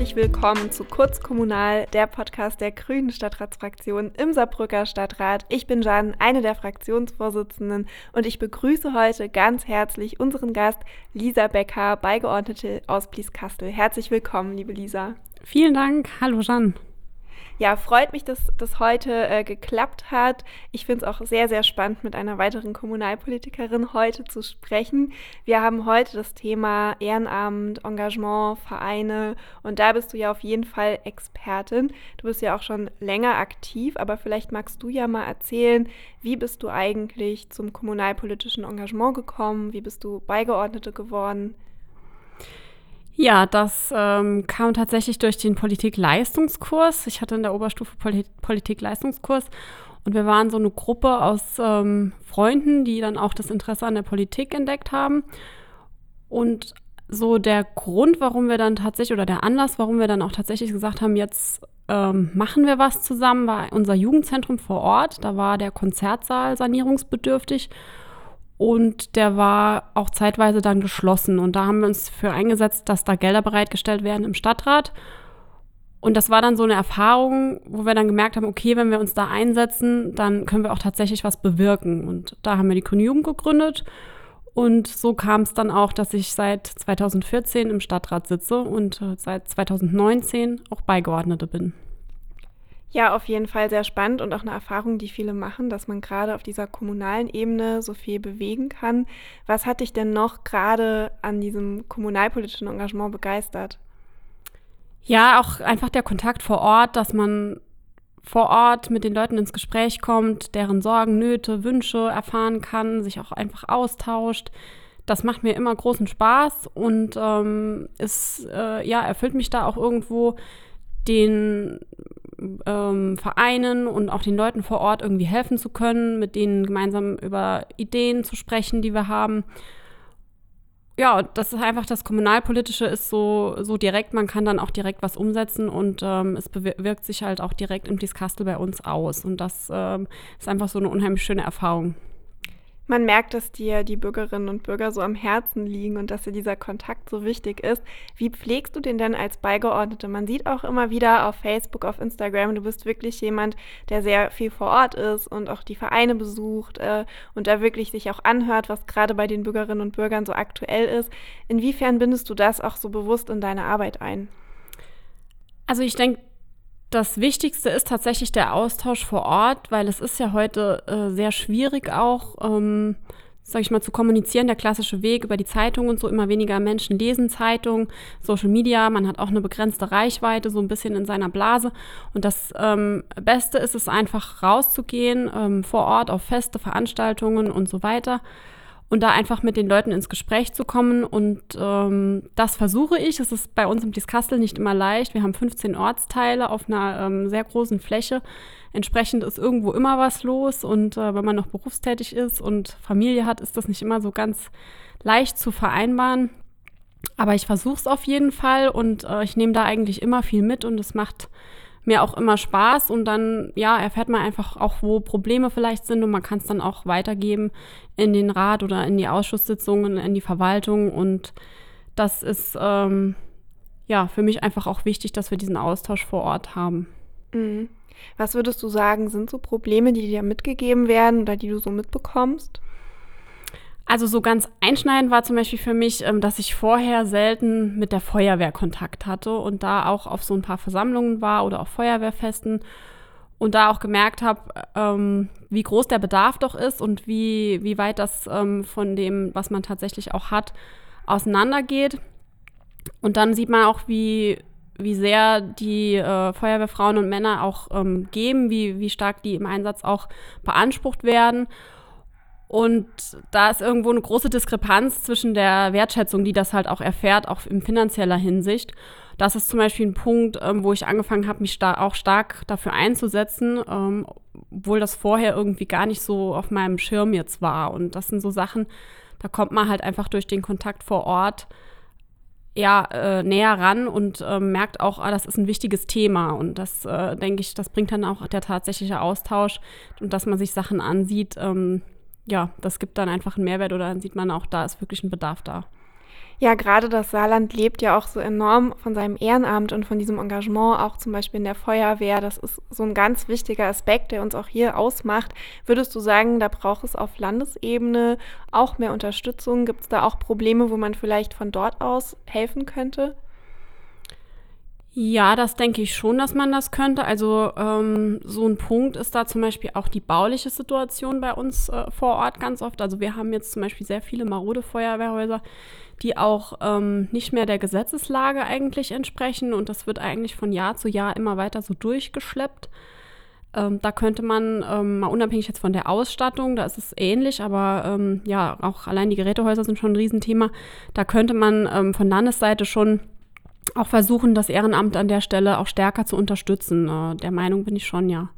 herzlich willkommen zu Kurz Kommunal, der Podcast der Grünen Stadtratsfraktion im Saarbrücker Stadtrat. Ich bin Jan, eine der Fraktionsvorsitzenden und ich begrüße heute ganz herzlich unseren Gast Lisa Becker, Beigeordnete aus Blieskastel. Herzlich willkommen, liebe Lisa. Vielen Dank. Hallo Jan. Ja, freut mich, dass das heute äh, geklappt hat. Ich finde es auch sehr, sehr spannend, mit einer weiteren Kommunalpolitikerin heute zu sprechen. Wir haben heute das Thema Ehrenamt, Engagement, Vereine und da bist du ja auf jeden Fall Expertin. Du bist ja auch schon länger aktiv, aber vielleicht magst du ja mal erzählen, wie bist du eigentlich zum kommunalpolitischen Engagement gekommen? Wie bist du Beigeordnete geworden? Ja, das ähm, kam tatsächlich durch den Politik-Leistungskurs. Ich hatte in der Oberstufe Poli Politik-Leistungskurs und wir waren so eine Gruppe aus ähm, Freunden, die dann auch das Interesse an der Politik entdeckt haben. Und so der Grund, warum wir dann tatsächlich, oder der Anlass, warum wir dann auch tatsächlich gesagt haben, jetzt ähm, machen wir was zusammen, war unser Jugendzentrum vor Ort. Da war der Konzertsaal sanierungsbedürftig und der war auch zeitweise dann geschlossen. Und da haben wir uns für eingesetzt, dass da Gelder bereitgestellt werden im Stadtrat. Und das war dann so eine Erfahrung, wo wir dann gemerkt haben, okay, wenn wir uns da einsetzen, dann können wir auch tatsächlich was bewirken. Und da haben wir die Grüne Jugend gegründet. Und so kam es dann auch, dass ich seit 2014 im Stadtrat sitze und äh, seit 2019 auch Beigeordnete bin. Ja, auf jeden Fall sehr spannend und auch eine Erfahrung, die viele machen, dass man gerade auf dieser kommunalen Ebene so viel bewegen kann. Was hat dich denn noch gerade an diesem kommunalpolitischen Engagement begeistert? Ja, auch einfach der Kontakt vor Ort, dass man vor Ort mit den Leuten ins Gespräch kommt, deren Sorgen, Nöte, Wünsche erfahren kann, sich auch einfach austauscht. Das macht mir immer großen Spaß und ähm, es äh, ja, erfüllt mich da auch irgendwo den ähm, Vereinen und auch den Leuten vor Ort irgendwie helfen zu können, mit denen gemeinsam über Ideen zu sprechen, die wir haben. Ja, das ist einfach das Kommunalpolitische ist so, so direkt, man kann dann auch direkt was umsetzen und ähm, es bewirkt sich halt auch direkt im Diskastel bei uns aus. Und das ähm, ist einfach so eine unheimlich schöne Erfahrung. Man merkt, dass dir die Bürgerinnen und Bürger so am Herzen liegen und dass dir dieser Kontakt so wichtig ist. Wie pflegst du den denn als Beigeordnete? Man sieht auch immer wieder auf Facebook, auf Instagram, du bist wirklich jemand, der sehr viel vor Ort ist und auch die Vereine besucht äh, und da wirklich sich auch anhört, was gerade bei den Bürgerinnen und Bürgern so aktuell ist. Inwiefern bindest du das auch so bewusst in deine Arbeit ein? Also ich denke, das Wichtigste ist tatsächlich der Austausch vor Ort, weil es ist ja heute äh, sehr schwierig auch, ähm, sag ich mal, zu kommunizieren, der klassische Weg über die Zeitung und so. Immer weniger Menschen lesen Zeitungen, Social Media, man hat auch eine begrenzte Reichweite, so ein bisschen in seiner Blase. Und das ähm, Beste ist es einfach rauszugehen, ähm, vor Ort auf Feste, Veranstaltungen und so weiter und da einfach mit den Leuten ins Gespräch zu kommen. Und ähm, das versuche ich. Es ist bei uns im Dieskastel nicht immer leicht. Wir haben 15 Ortsteile auf einer ähm, sehr großen Fläche. Entsprechend ist irgendwo immer was los. Und äh, wenn man noch berufstätig ist und Familie hat, ist das nicht immer so ganz leicht zu vereinbaren. Aber ich versuche es auf jeden Fall und äh, ich nehme da eigentlich immer viel mit und es macht mir auch immer Spaß und dann, ja, erfährt man einfach auch, wo Probleme vielleicht sind und man kann es dann auch weitergeben in den Rat oder in die Ausschusssitzungen, in die Verwaltung und das ist, ähm, ja, für mich einfach auch wichtig, dass wir diesen Austausch vor Ort haben. Mhm. Was würdest du sagen, sind so Probleme, die dir mitgegeben werden oder die du so mitbekommst? Also so ganz einschneidend war zum Beispiel für mich, ähm, dass ich vorher selten mit der Feuerwehr Kontakt hatte und da auch auf so ein paar Versammlungen war oder auf Feuerwehrfesten und da auch gemerkt habe, ähm, wie groß der Bedarf doch ist und wie, wie weit das ähm, von dem, was man tatsächlich auch hat, auseinandergeht. Und dann sieht man auch, wie, wie sehr die äh, Feuerwehrfrauen und Männer auch geben, wie, wie stark die im Einsatz auch beansprucht werden. Und da ist irgendwo eine große Diskrepanz zwischen der Wertschätzung, die das halt auch erfährt, auch in finanzieller Hinsicht. Das ist zum Beispiel ein Punkt, ähm, wo ich angefangen habe, mich sta auch stark dafür einzusetzen, ähm, obwohl das vorher irgendwie gar nicht so auf meinem Schirm jetzt war. Und das sind so Sachen, da kommt man halt einfach durch den Kontakt vor Ort ja, äh, näher ran und äh, merkt auch, ah, das ist ein wichtiges Thema. Und das, äh, denke ich, das bringt dann auch der tatsächliche Austausch und dass man sich Sachen ansieht, ähm, ja, das gibt dann einfach einen Mehrwert oder dann sieht man auch, da ist wirklich ein Bedarf da. Ja, gerade das Saarland lebt ja auch so enorm von seinem Ehrenamt und von diesem Engagement, auch zum Beispiel in der Feuerwehr. Das ist so ein ganz wichtiger Aspekt, der uns auch hier ausmacht. Würdest du sagen, da braucht es auf Landesebene auch mehr Unterstützung? Gibt es da auch Probleme, wo man vielleicht von dort aus helfen könnte? Ja, das denke ich schon, dass man das könnte. Also ähm, so ein Punkt ist da zum Beispiel auch die bauliche Situation bei uns äh, vor Ort ganz oft. Also wir haben jetzt zum Beispiel sehr viele marode Feuerwehrhäuser, die auch ähm, nicht mehr der Gesetzeslage eigentlich entsprechen. Und das wird eigentlich von Jahr zu Jahr immer weiter so durchgeschleppt. Ähm, da könnte man, ähm, mal unabhängig jetzt von der Ausstattung, da ist es ähnlich, aber ähm, ja, auch allein die Gerätehäuser sind schon ein Riesenthema. Da könnte man ähm, von Landesseite schon auch versuchen, das Ehrenamt an der Stelle auch stärker zu unterstützen. Äh, der Meinung bin ich schon, ja.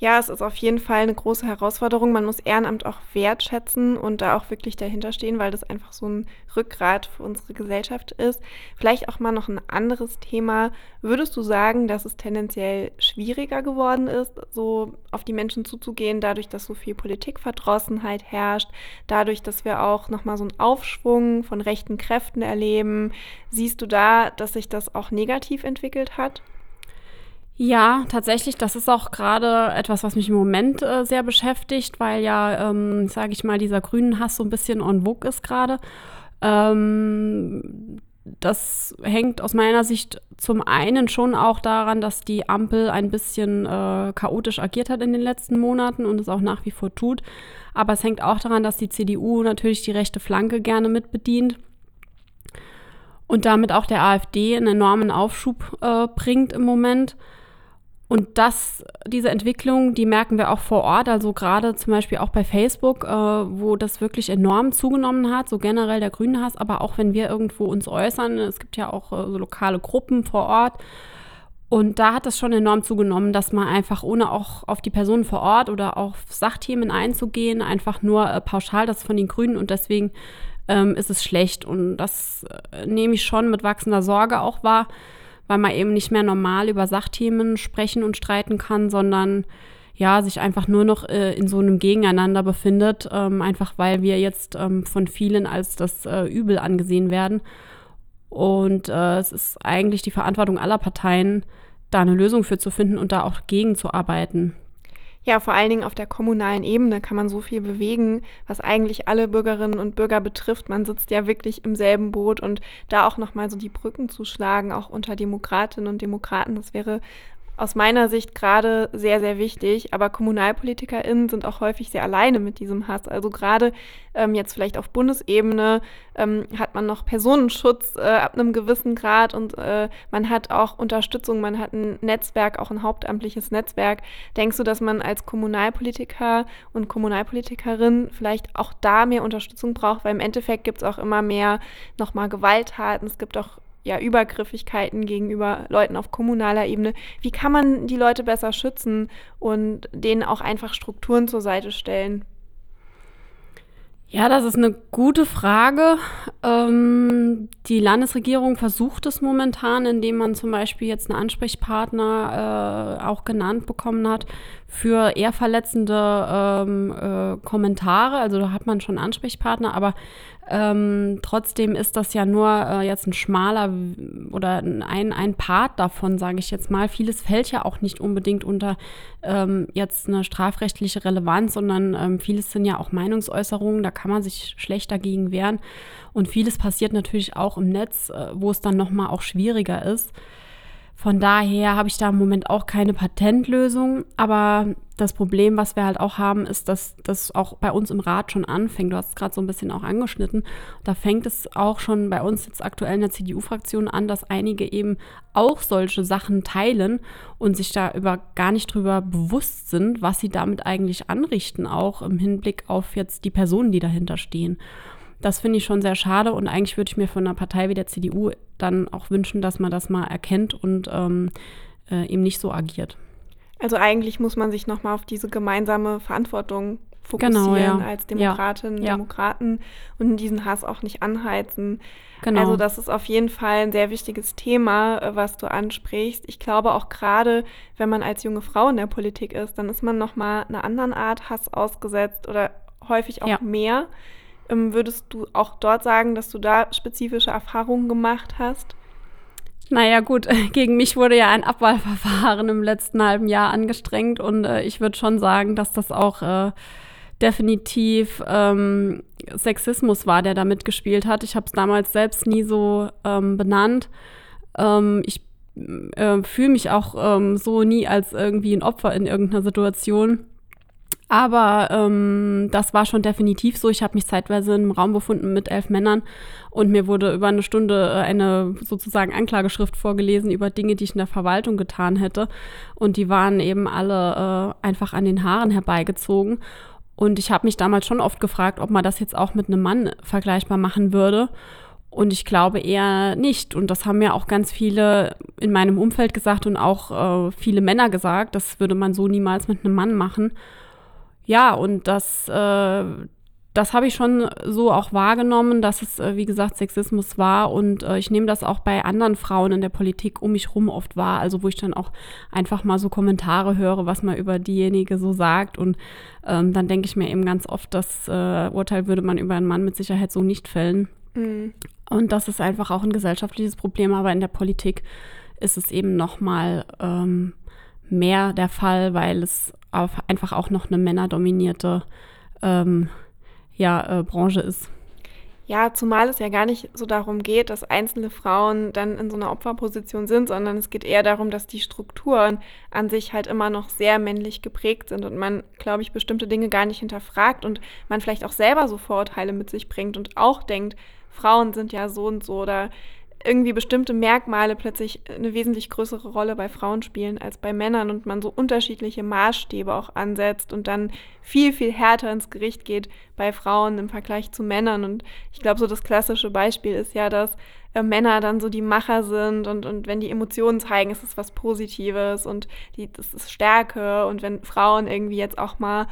Ja, es ist auf jeden Fall eine große Herausforderung. Man muss Ehrenamt auch wertschätzen und da auch wirklich dahinter stehen, weil das einfach so ein Rückgrat für unsere Gesellschaft ist. Vielleicht auch mal noch ein anderes Thema. Würdest du sagen, dass es tendenziell schwieriger geworden ist, so auf die Menschen zuzugehen, dadurch, dass so viel Politikverdrossenheit herrscht, dadurch, dass wir auch nochmal so einen Aufschwung von rechten Kräften erleben? Siehst du da, dass sich das auch negativ entwickelt hat? Ja, tatsächlich, das ist auch gerade etwas, was mich im Moment äh, sehr beschäftigt, weil ja, ähm, sage ich mal, dieser grünen Hass so ein bisschen en vogue ist gerade. Ähm, das hängt aus meiner Sicht zum einen schon auch daran, dass die Ampel ein bisschen äh, chaotisch agiert hat in den letzten Monaten und es auch nach wie vor tut. Aber es hängt auch daran, dass die CDU natürlich die rechte Flanke gerne mitbedient und damit auch der AfD einen enormen Aufschub äh, bringt im Moment. Und das, diese Entwicklung, die merken wir auch vor Ort, also gerade zum Beispiel auch bei Facebook, äh, wo das wirklich enorm zugenommen hat, so generell der Grünenhass, aber auch wenn wir irgendwo uns äußern, es gibt ja auch äh, so lokale Gruppen vor Ort. Und da hat das schon enorm zugenommen, dass man einfach ohne auch auf die Personen vor Ort oder auf Sachthemen einzugehen, einfach nur äh, pauschal das von den Grünen und deswegen ähm, ist es schlecht. Und das äh, nehme ich schon mit wachsender Sorge auch wahr weil man eben nicht mehr normal über Sachthemen sprechen und streiten kann, sondern ja, sich einfach nur noch äh, in so einem Gegeneinander befindet, ähm, einfach weil wir jetzt ähm, von vielen als das äh, Übel angesehen werden. Und äh, es ist eigentlich die Verantwortung aller Parteien, da eine Lösung für zu finden und da auch gegenzuarbeiten. Ja, vor allen Dingen auf der kommunalen Ebene kann man so viel bewegen, was eigentlich alle Bürgerinnen und Bürger betrifft. Man sitzt ja wirklich im selben Boot und da auch nochmal so die Brücken zu schlagen, auch unter Demokratinnen und Demokraten, das wäre aus meiner Sicht gerade sehr, sehr wichtig. Aber KommunalpolitikerInnen sind auch häufig sehr alleine mit diesem Hass. Also gerade ähm, jetzt vielleicht auf Bundesebene ähm, hat man noch Personenschutz äh, ab einem gewissen Grad und äh, man hat auch Unterstützung, man hat ein Netzwerk, auch ein hauptamtliches Netzwerk. Denkst du, dass man als Kommunalpolitiker und Kommunalpolitikerin vielleicht auch da mehr Unterstützung braucht? Weil im Endeffekt gibt es auch immer mehr nochmal Gewalttaten. Es gibt auch ja, Übergriffigkeiten gegenüber Leuten auf kommunaler Ebene. Wie kann man die Leute besser schützen und denen auch einfach Strukturen zur Seite stellen? Ja, das ist eine gute Frage. Ähm, die Landesregierung versucht es momentan, indem man zum Beispiel jetzt einen Ansprechpartner äh, auch genannt bekommen hat für eher verletzende ähm, äh, Kommentare. Also da hat man schon Ansprechpartner, aber ähm, trotzdem ist das ja nur äh, jetzt ein schmaler oder ein, ein Part davon, sage ich jetzt mal. Vieles fällt ja auch nicht unbedingt unter ähm, jetzt eine strafrechtliche Relevanz, sondern ähm, vieles sind ja auch Meinungsäußerungen, da kann man sich schlecht dagegen wehren. Und vieles passiert natürlich auch im Netz, äh, wo es dann nochmal auch schwieriger ist. Von daher habe ich da im Moment auch keine Patentlösung. Aber das Problem, was wir halt auch haben, ist, dass das auch bei uns im Rat schon anfängt. Du hast es gerade so ein bisschen auch angeschnitten. Da fängt es auch schon bei uns jetzt aktuell in der CDU-Fraktion an, dass einige eben auch solche Sachen teilen und sich da über gar nicht drüber bewusst sind, was sie damit eigentlich anrichten, auch im Hinblick auf jetzt die Personen, die dahinter stehen. Das finde ich schon sehr schade und eigentlich würde ich mir von einer Partei wie der CDU dann auch wünschen, dass man das mal erkennt und ähm, äh, eben nicht so agiert. Also eigentlich muss man sich nochmal auf diese gemeinsame Verantwortung fokussieren genau, ja. als Demokratinnen und ja. Demokraten und diesen Hass auch nicht anheizen. Genau. Also das ist auf jeden Fall ein sehr wichtiges Thema, äh, was du ansprichst. Ich glaube auch gerade, wenn man als junge Frau in der Politik ist, dann ist man nochmal einer anderen Art Hass ausgesetzt oder häufig auch mehr Ähm, würdest du auch dort sagen, dass du da spezifische Erfahrungen gemacht hast? Naja gut, gegen mich wurde ja ein Abwahlverfahren im letzten halben Jahr angestrengt und äh, ich würde schon sagen, dass das auch äh, definitiv ähm, Sexismus war, der da mitgespielt hat. Ich habe es damals selbst nie so ähm, benannt. Ähm, ich äh, fühle mich auch ähm, so nie als irgendwie ein Opfer in irgendeiner Situation. Aber ähm, das war schon definitiv so. Ich habe mich zeitweise im Raum befunden mit elf Männern und mir wurde über eine Stunde äh, eine sozusagen Anklageschrift vorgelesen über Dinge, die ich in der Verwaltung getan hätte. Und die waren eben alle äh, einfach an den Haaren herbeigezogen. Und ich habe mich damals schon oft gefragt, ob man das jetzt auch mit einem Mann vergleichbar machen würde. Und ich glaube eher nicht. Und das haben ja auch ganz viele in meinem Umfeld gesagt und auch äh, viele Männer gesagt. Das würde man so niemals mit einem Mann machen. Ja, und das, äh, das habe ich schon so auch wahrgenommen, dass es, äh, wie gesagt, Sexismus war. Und äh, ich nehme das auch bei anderen Frauen in der Politik um mich rum oft wahr. Also wo ich dann auch einfach mal so Kommentare höre, was man über diejenige so sagt. Und ähm, dann denke ich mir eben ganz oft, das äh, Urteil würde man über einen Mann mit Sicherheit so nicht fällen. Mhm. Und das ist einfach auch ein gesellschaftliches Problem. Aber in der Politik ist es eben noch mal ähm, mehr der Fall, weil es einfach auch noch eine männerdominierte ähm, ja, äh, Branche ist. Ja, zumal es ja gar nicht so darum geht, dass einzelne Frauen dann in so einer Opferposition sind, sondern es geht eher darum, dass die Strukturen an sich halt immer noch sehr männlich geprägt sind und man, glaube ich, bestimmte Dinge gar nicht hinterfragt und man vielleicht auch selber so Vorurteile mit sich bringt und auch denkt, Frauen sind ja so und so oder irgendwie bestimmte Merkmale plötzlich eine wesentlich größere Rolle bei Frauen spielen als bei Männern und man so unterschiedliche Maßstäbe auch ansetzt und dann viel, viel härter ins Gericht geht bei Frauen im Vergleich zu Männern. Und ich glaube, so das klassische Beispiel ist ja, dass äh, Männer dann so die Macher sind und, und wenn die Emotionen zeigen, ist es was Positives und die, das ist Stärke. Und wenn Frauen irgendwie jetzt auch mal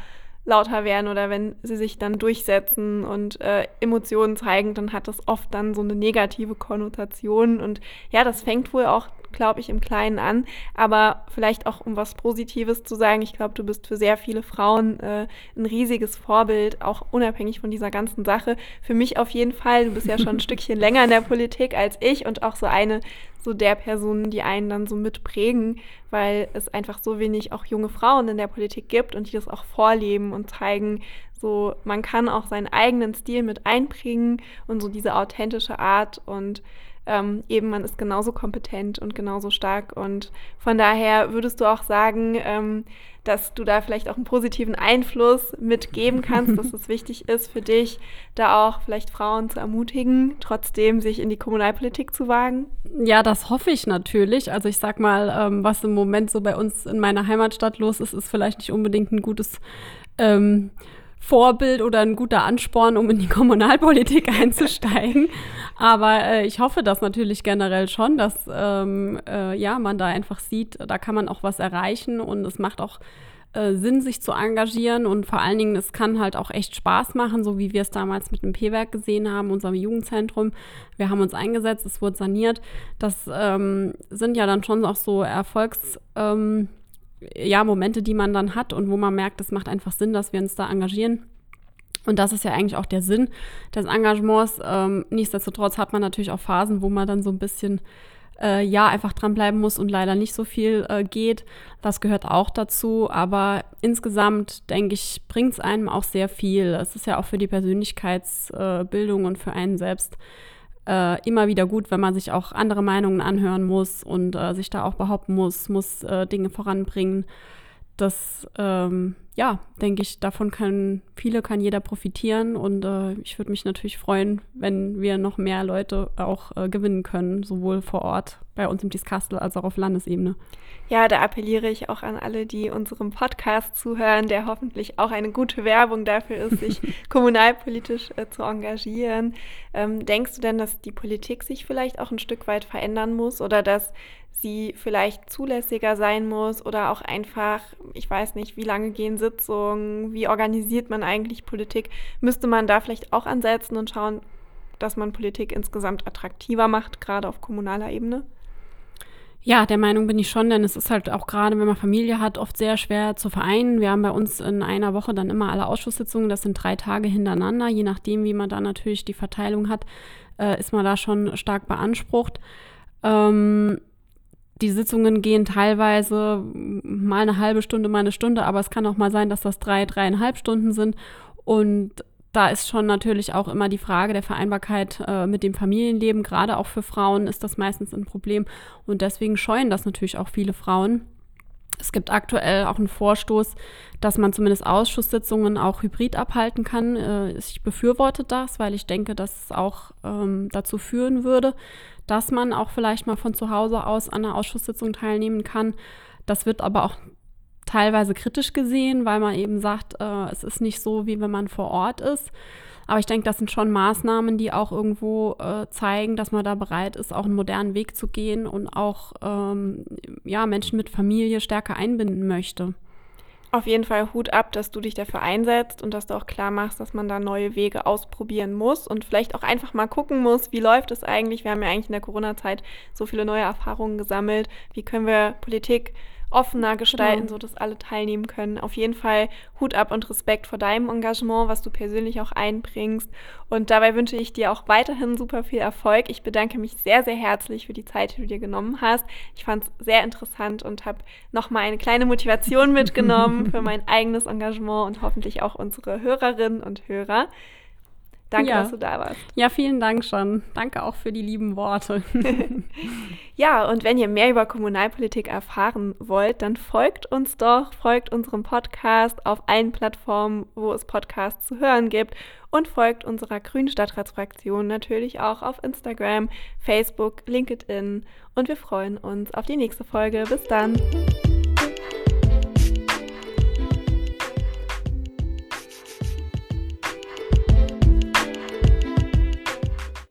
lauter werden oder wenn sie sich dann durchsetzen und äh, Emotionen zeigen, dann hat das oft dann so eine negative Konnotation. Und ja, das fängt wohl auch, glaube ich, im Kleinen an. Aber vielleicht auch, um was Positives zu sagen, ich glaube, du bist für sehr viele Frauen äh, ein riesiges Vorbild, auch unabhängig von dieser ganzen Sache. Für mich auf jeden Fall. Du bist ja schon ein Stückchen länger in der Politik als ich und auch so eine so der Personen, die einen dann so mitprägen, weil es einfach so wenig auch junge Frauen in der Politik gibt und die das auch vorleben und zeigen, so man kann auch seinen eigenen Stil mit einbringen und so diese authentische Art und ähm, eben man ist genauso kompetent und genauso stark. Und von daher würdest du auch sagen, ähm, dass du da vielleicht auch einen positiven Einfluss mitgeben kannst, dass es wichtig ist für dich, da auch vielleicht Frauen zu ermutigen, trotzdem sich in die Kommunalpolitik zu wagen? Ja, das hoffe ich natürlich. Also ich sag mal, ähm, was im Moment so bei uns in meiner Heimatstadt los ist, ist vielleicht nicht unbedingt ein gutes ähm, Vorbild oder ein guter Ansporn, um in die Kommunalpolitik einzusteigen. Aber äh, ich hoffe das natürlich generell schon, dass ähm, äh, ja, man da einfach sieht, da kann man auch was erreichen und es macht auch äh, Sinn, sich zu engagieren und vor allen Dingen, es kann halt auch echt Spaß machen, so wie wir es damals mit dem P-Werk gesehen haben, unserem Jugendzentrum. Wir haben uns eingesetzt, es wurde saniert. Das ähm, sind ja dann schon auch so Erfolgs- ähm, ja, Momente, die man dann hat und wo man merkt, es macht einfach Sinn, dass wir uns da engagieren. Und das ist ja eigentlich auch der Sinn des Engagements. Ähm, nichtsdestotrotz hat man natürlich auch Phasen, wo man dann so ein bisschen äh, ja einfach dranbleiben muss und leider nicht so viel äh, geht. Das gehört auch dazu. Aber insgesamt, denke ich, bringt es einem auch sehr viel. Es ist ja auch für die Persönlichkeitsbildung äh, und für einen selbst äh, immer wieder gut, wenn man sich auch andere Meinungen anhören muss und äh, sich da auch behaupten muss, muss äh, Dinge voranbringen. Das, ähm, ja, denke ich, davon kann viele, kann jeder profitieren und äh, ich würde mich natürlich freuen, wenn wir noch mehr Leute auch äh, gewinnen können, sowohl vor Ort bei uns im Dieskastel als auch auf Landesebene. Ja, da appelliere ich auch an alle, die unserem Podcast zuhören, der hoffentlich auch eine gute Werbung dafür ist, sich kommunalpolitisch äh, zu engagieren. Ähm, denkst du denn, dass die Politik sich vielleicht auch ein Stück weit verändern muss oder dass sie vielleicht zulässiger sein muss oder auch einfach, ich weiß nicht, wie lange gehen Sitzungen, wie organisiert man eigentlich Politik? Müsste man da vielleicht auch ansetzen und schauen, dass man Politik insgesamt attraktiver macht, gerade auf kommunaler Ebene? Ja, der Meinung bin ich schon, denn es ist halt auch gerade, wenn man Familie hat, oft sehr schwer zu vereinen. Wir haben bei uns in einer Woche dann immer alle Ausschusssitzungen, das sind drei Tage hintereinander. Je nachdem, wie man da natürlich die Verteilung hat, äh, ist man da schon stark beansprucht. Ähm, die Sitzungen gehen teilweise mal eine halbe Stunde, mal eine Stunde, aber es kann auch mal sein, dass das drei, dreieinhalb Stunden sind. Und da ist schon natürlich auch immer die Frage der Vereinbarkeit äh, mit dem Familienleben. Gerade auch für Frauen ist das meistens ein Problem. Und deswegen scheuen das natürlich auch viele Frauen. Es gibt aktuell auch einen Vorstoß, dass man zumindest Ausschusssitzungen auch hybrid abhalten kann. Äh, ich befürworte das, weil ich denke, dass es auch ähm, dazu führen würde, dass man auch vielleicht mal von zu Hause aus an einer Ausschusssitzung teilnehmen kann. Das wird aber auch teilweise kritisch gesehen, weil man eben sagt, äh, es ist nicht so, wie wenn man vor Ort ist. Aber ich denke, das sind schon Maßnahmen, die auch irgendwo äh, zeigen, dass man da bereit ist, auch einen modernen Weg zu gehen und auch ähm, ja, Menschen mit Familie stärker einbinden möchte. Auf jeden Fall Hut ab, dass du dich dafür einsetzt und dass du auch klar machst, dass man da neue Wege ausprobieren muss und vielleicht auch einfach mal gucken muss, wie läuft es eigentlich. Wir haben ja eigentlich in der Corona-Zeit so viele neue Erfahrungen gesammelt. Wie können wir Politik offener gestalten, genau. sodass alle teilnehmen können. Auf jeden Fall Hut ab und Respekt vor deinem Engagement, was du persönlich auch einbringst. Und dabei wünsche ich dir auch weiterhin super viel Erfolg. Ich bedanke mich sehr, sehr herzlich für die Zeit, die du dir genommen hast. Ich fand es sehr interessant und habe nochmal eine kleine Motivation mitgenommen für mein eigenes Engagement und hoffentlich auch unsere Hörerinnen und Hörer. Danke, ja. dass du da warst. Ja, vielen Dank schon. Danke auch für die lieben Worte. ja, und wenn ihr mehr über Kommunalpolitik erfahren wollt, dann folgt uns doch, folgt unserem Podcast auf allen Plattformen, wo es Podcasts zu hören gibt und folgt unserer Grünen Stadtratsfraktion natürlich auch auf Instagram, Facebook, LinkedIn und wir freuen uns auf die nächste Folge. Bis dann.